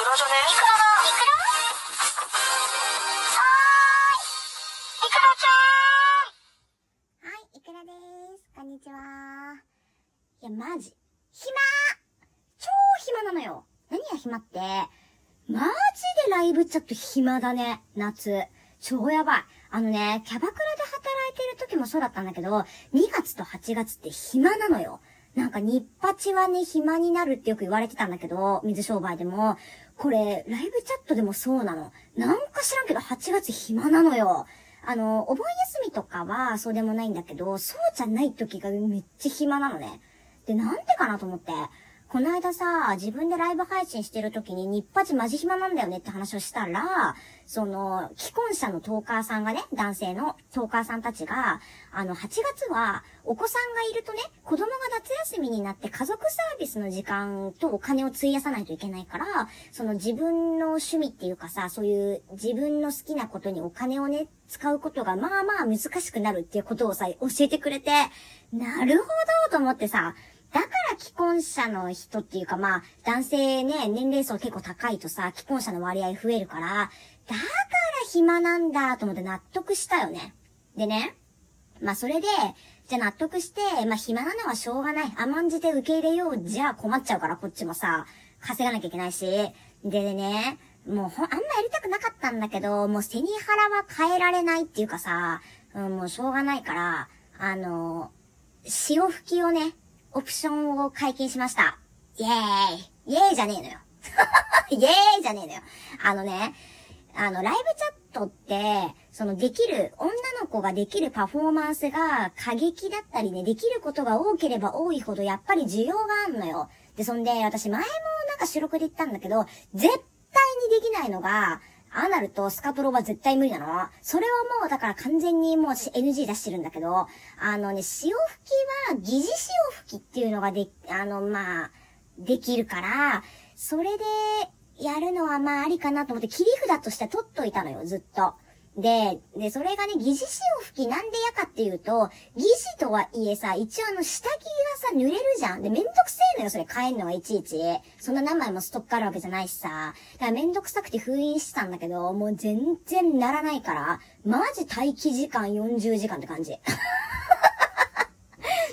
くらじゃねいくらだいくらはーいいくらちゃんはい、いくらです。こんにちは。いや、マジ。暇超暇なのよ。何が暇って、マジでライブチャット暇だね、夏。超やばい。あのね、キャバクラで働いてる時もそうだったんだけど、2月と8月って暇なのよ。なんか、日八はね、暇になるってよく言われてたんだけど、水商売でも、これ、ライブチャットでもそうなの。なんか知らんけど、8月暇なのよ。あの、お盆休みとかはそうでもないんだけど、そうじゃない時がめっちゃ暇なのね。で、なんでかなと思って。この間さ、自分でライブ配信してる時に日八マジ暇なんだよねって話をしたら、その、既婚者のトーカーさんがね、男性のトーカーさんたちが、あの、8月は、お子さんがいるとね、子供が夏休みになって家族サービスの時間とお金を費やさないといけないから、その自分の趣味っていうかさ、そういう自分の好きなことにお金をね、使うことがまあまあ難しくなるっていうことをさ、教えてくれて、なるほどと思ってさ、だから既婚者の人っていうかまあ、男性ね、年齢層結構高いとさ、既婚者の割合増えるから、だから暇なんだと思って納得したよね。でね、まあそれで、じゃ納得して、まあ暇なのはしょうがない。甘んじて受け入れよう。じゃ困っちゃうからこっちもさ、稼がなきゃいけないし。でね、もうほ、あんまやりたくなかったんだけど、もう背に腹は変えられないっていうかさ、うん、もうしょうがないから、あの、潮吹きをね、オプションを解禁しました。イェーイイェーイじゃねえのよ。イェーイじゃねえのよ。あのね、あの、ライブチャットって、そのできる、女の子ができるパフォーマンスが過激だったりね、できることが多ければ多いほどやっぱり需要があんのよ。で、そんで、私前もなんか収録で言ったんだけど、絶対にできないのが、アナルとスカトロは絶対無理なの？それはもう、だから完全にもう NG 出してるんだけど、あのね、潮吹きは、疑似潮吹きっていうのがで、あの、まあ、できるから、それで、やるのはまあありかなと思って切り札として取っといたのよ、ずっと。で、で、それがね、疑似潮吹きなんでやかっていうと、疑似とはいえさ、一応あの下着がさ、濡れるじゃん。で、めんどくせえのよ、それ変えんのはいちいち。そんな何枚もストックあるわけじゃないしさ。だからめんどくさくて封印してたんだけど、もう全然ならないから、マジ待機時間40時間って感じ。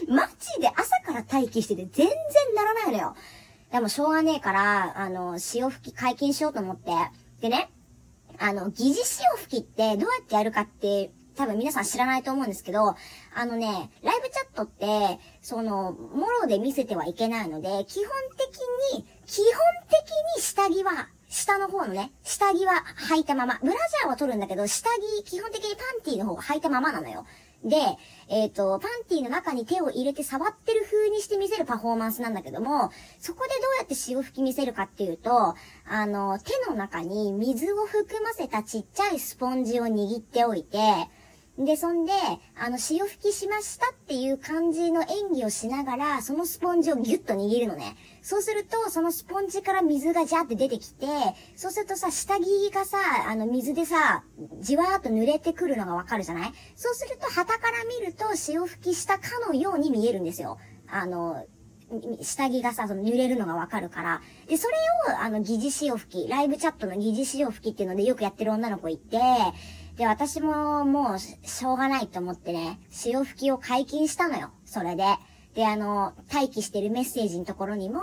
マジで朝から待機してて全然ならないのよ。でもしょうがねえから、あの、潮吹き解禁しようと思って。でね、あの、疑似潮吹きってどうやってやるかって、多分皆さん知らないと思うんですけど、あのね、ライブチャットって、その、もろで見せてはいけないので、基本的に、基本的に下着は、下の方のね、下着は履いたまま。ブラジャーは取るんだけど、下着、基本的にパンティの方が履いたままなのよ。で、えっ、と、パンティの中に手を入れて触ってる風にして見せるパフォーマンスなんだけども、そこでどうやって潮吹き見せるかっていうと、あの、手の中に水を含ませたちっちゃいスポンジを握っておいて、で、そんで、あの、潮吹きしましたっていう感じの演技をしながら、そのスポンジをギュッと握るのね。そうすると、そのスポンジから水がジャーって出てきて、そうするとさ、下着がさ、あの、水でさ、じわーっと濡れてくるのがわかるじゃない？そうすると、旗から見ると、潮吹きしたかのように見えるんですよ。あの、下着がさ、その濡れるのがわかるから。で、それを、あの、疑似潮吹き、ライブチャットの疑似潮吹きっていうのでよくやってる女の子いて、で、私ももうしょうがないと思ってね、潮吹きを解禁したのよ。それで。で、あの、待機してるメッセージのところにも、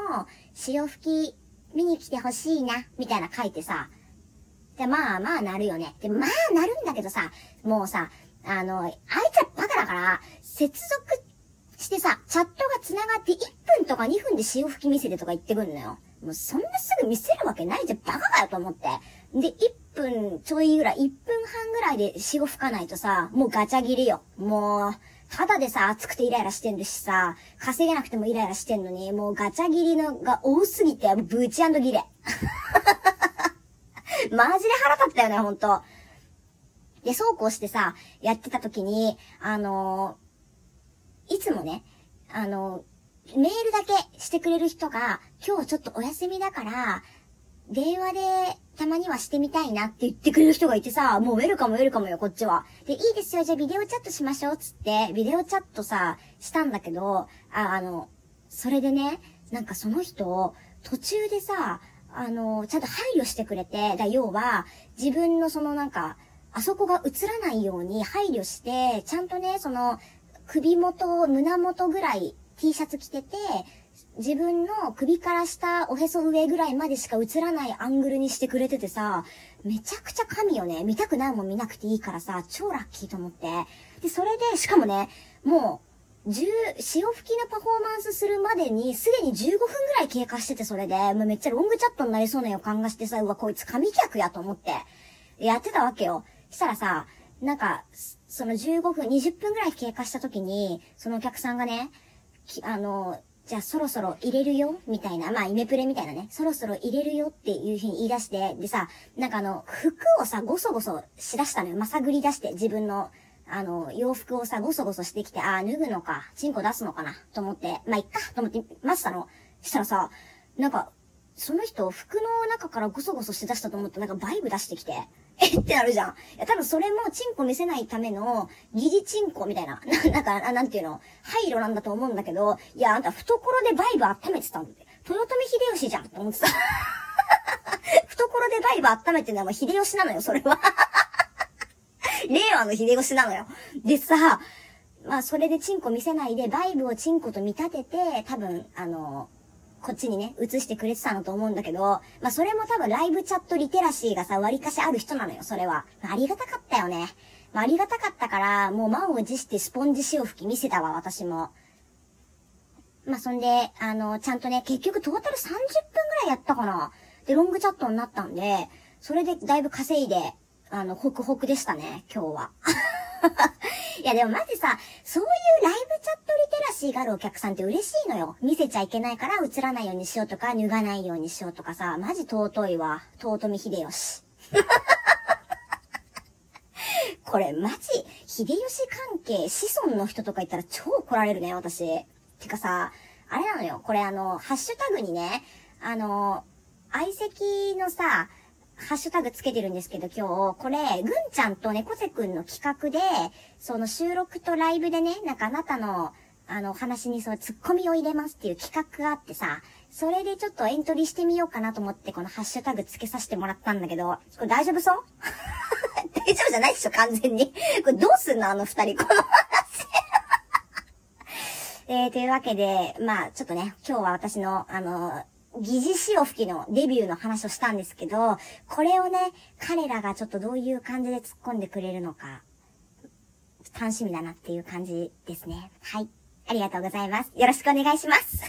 潮吹き見に来てほしいな、みたいな書いてさ。で、まあまあなるよね。で、まあなるんだけどさ、もうさ、あの、あいつはバカだから、接続してさ、チャットが繋がって1分とか2分で潮吹き見せてとか言ってくんのよ。もうそんなすぐ見せるわけないじゃん、バカかよと思って。で、1分ちょいぐらい、1分半ぐらいで潮吹かないとさ、もうガチャ切りよ。もう、ただでさ、暑くてイライラしてんるしさ、稼げなくてもイライラしてんのに、もうガチャ切りのが多すぎて、ブチギレ。マジで腹立ったよね、ほんと。で、そうこうしてさ、やってた時に、あのいつもね、あのメールだけしてくれる人が、今日ちょっとお休みだから、電話でたまにはしてみたいなって言ってくれる人がいてさ、もうウェルカムウェルカムよ、こっちは。で、いいですよ、じゃあビデオチャットしましょう、つって、ビデオチャットさ、したんだけど、あ、あの、それでね、なんかその人、途中でさ、あの、ちゃんと配慮してくれて、だ要は、自分のそのなんか、あそこが映らないように配慮して、ちゃんとね、その、首元、胸元ぐらい T シャツ着てて、自分の首から下、おへそ上ぐらいまでしか映らないアングルにしてくれててさ、めちゃくちゃ神よね。見たくないもん見なくていいからさ、超ラッキーと思って。で、それで、しかもね、もう、10、潮吹きのパフォーマンスするまでに、すでに15分ぐらい経過してて、それで、もうめっちゃロングチャットになりそうな予感がしてさ、うわ、こいつ神客やと思って、やってたわけよ。したらさ、なんか、その15分、20分ぐらい経過した時に、そのお客さんがね、あの、じゃあそろそろ入れるよ？みたいな、まあイメプレみたいなね、そろそろ入れるよっていうふうに言い出して、でさ、なんかあの、服をさ、ごそごそしだしたのよ。まさぐり出して、自分の、あの、洋服をさ、ごそごそしてきて、ああ、脱ぐのか、チンコ出すのかな、と思って、まあいっか、と思って待ってたの。したらさ、なんか、その人、服の中からごそごそしだしたと思って、なんかバイブ出してきて、えってなるじゃん。いや、多分それもチンコ見せないための、疑似チンコみたいな、な なんか、なんていうの、配慮なんだと思うんだけど、いや、あんた懐でバイブ温めてたんだって。豊臣秀吉じゃんって思ってた。懐でバイブ温めてるのは秀吉なのよ、それは。令和の秀吉なのよ。でさ、まあ、それでチンコ見せないで、バイブをチンコと見立てて、多分、あの、こっちにね、映してくれてたのと思うんだけど、まあ、それも多分ライブチャットリテラシーがさ、割かしある人なのよ、それは。ありがたかったよね。まあ、ありがたかったから、もう満を持してスポンジ潮吹き見せたわ、私も。まあ、そんで、あの、ちゃんとね、結局トータル30分ぐらいやったかな。で、ロングチャットになったんで、それでだいぶ稼いで、あの、ホクホクでしたね、今日は。いやでもマジさ、そういうライブチャットリテラシーがあるお客さんって嬉しいのよ。見せちゃいけないから映らないようにしようとか、脱がないようにしようとかさ、マジ尊いわ。尊み秀吉。これマジ、秀吉関係、子孫の人とか言ったら超来られるね、私。てかさ、あれなのよ。これあの、ハッシュタグにね、あの、相席のさ、ハッシュタグつけてるんですけど今日、これ、ぐんちゃんと猫背くんの企画で、その収録とライブでね、なんかあなたの、あの、話にそう、ツッコミを入れますっていう企画があってさ、それでちょっとエントリーしてみようかなと思って、このハッシュタグつけさせてもらったんだけど、これ大丈夫そう？大丈夫じゃないでしょ、完全に。これどうすんのあの二人、この話。えー、というわけで、まあ、ちょっとね、今日は私の、あの、疑似潮吹きのデビューの話をしたんですけど、これをね、彼らがちょっとどういう感じで突っ込んでくれるのか、楽しみだなっていう感じですね。はい。ありがとうございます。よろしくお願いします。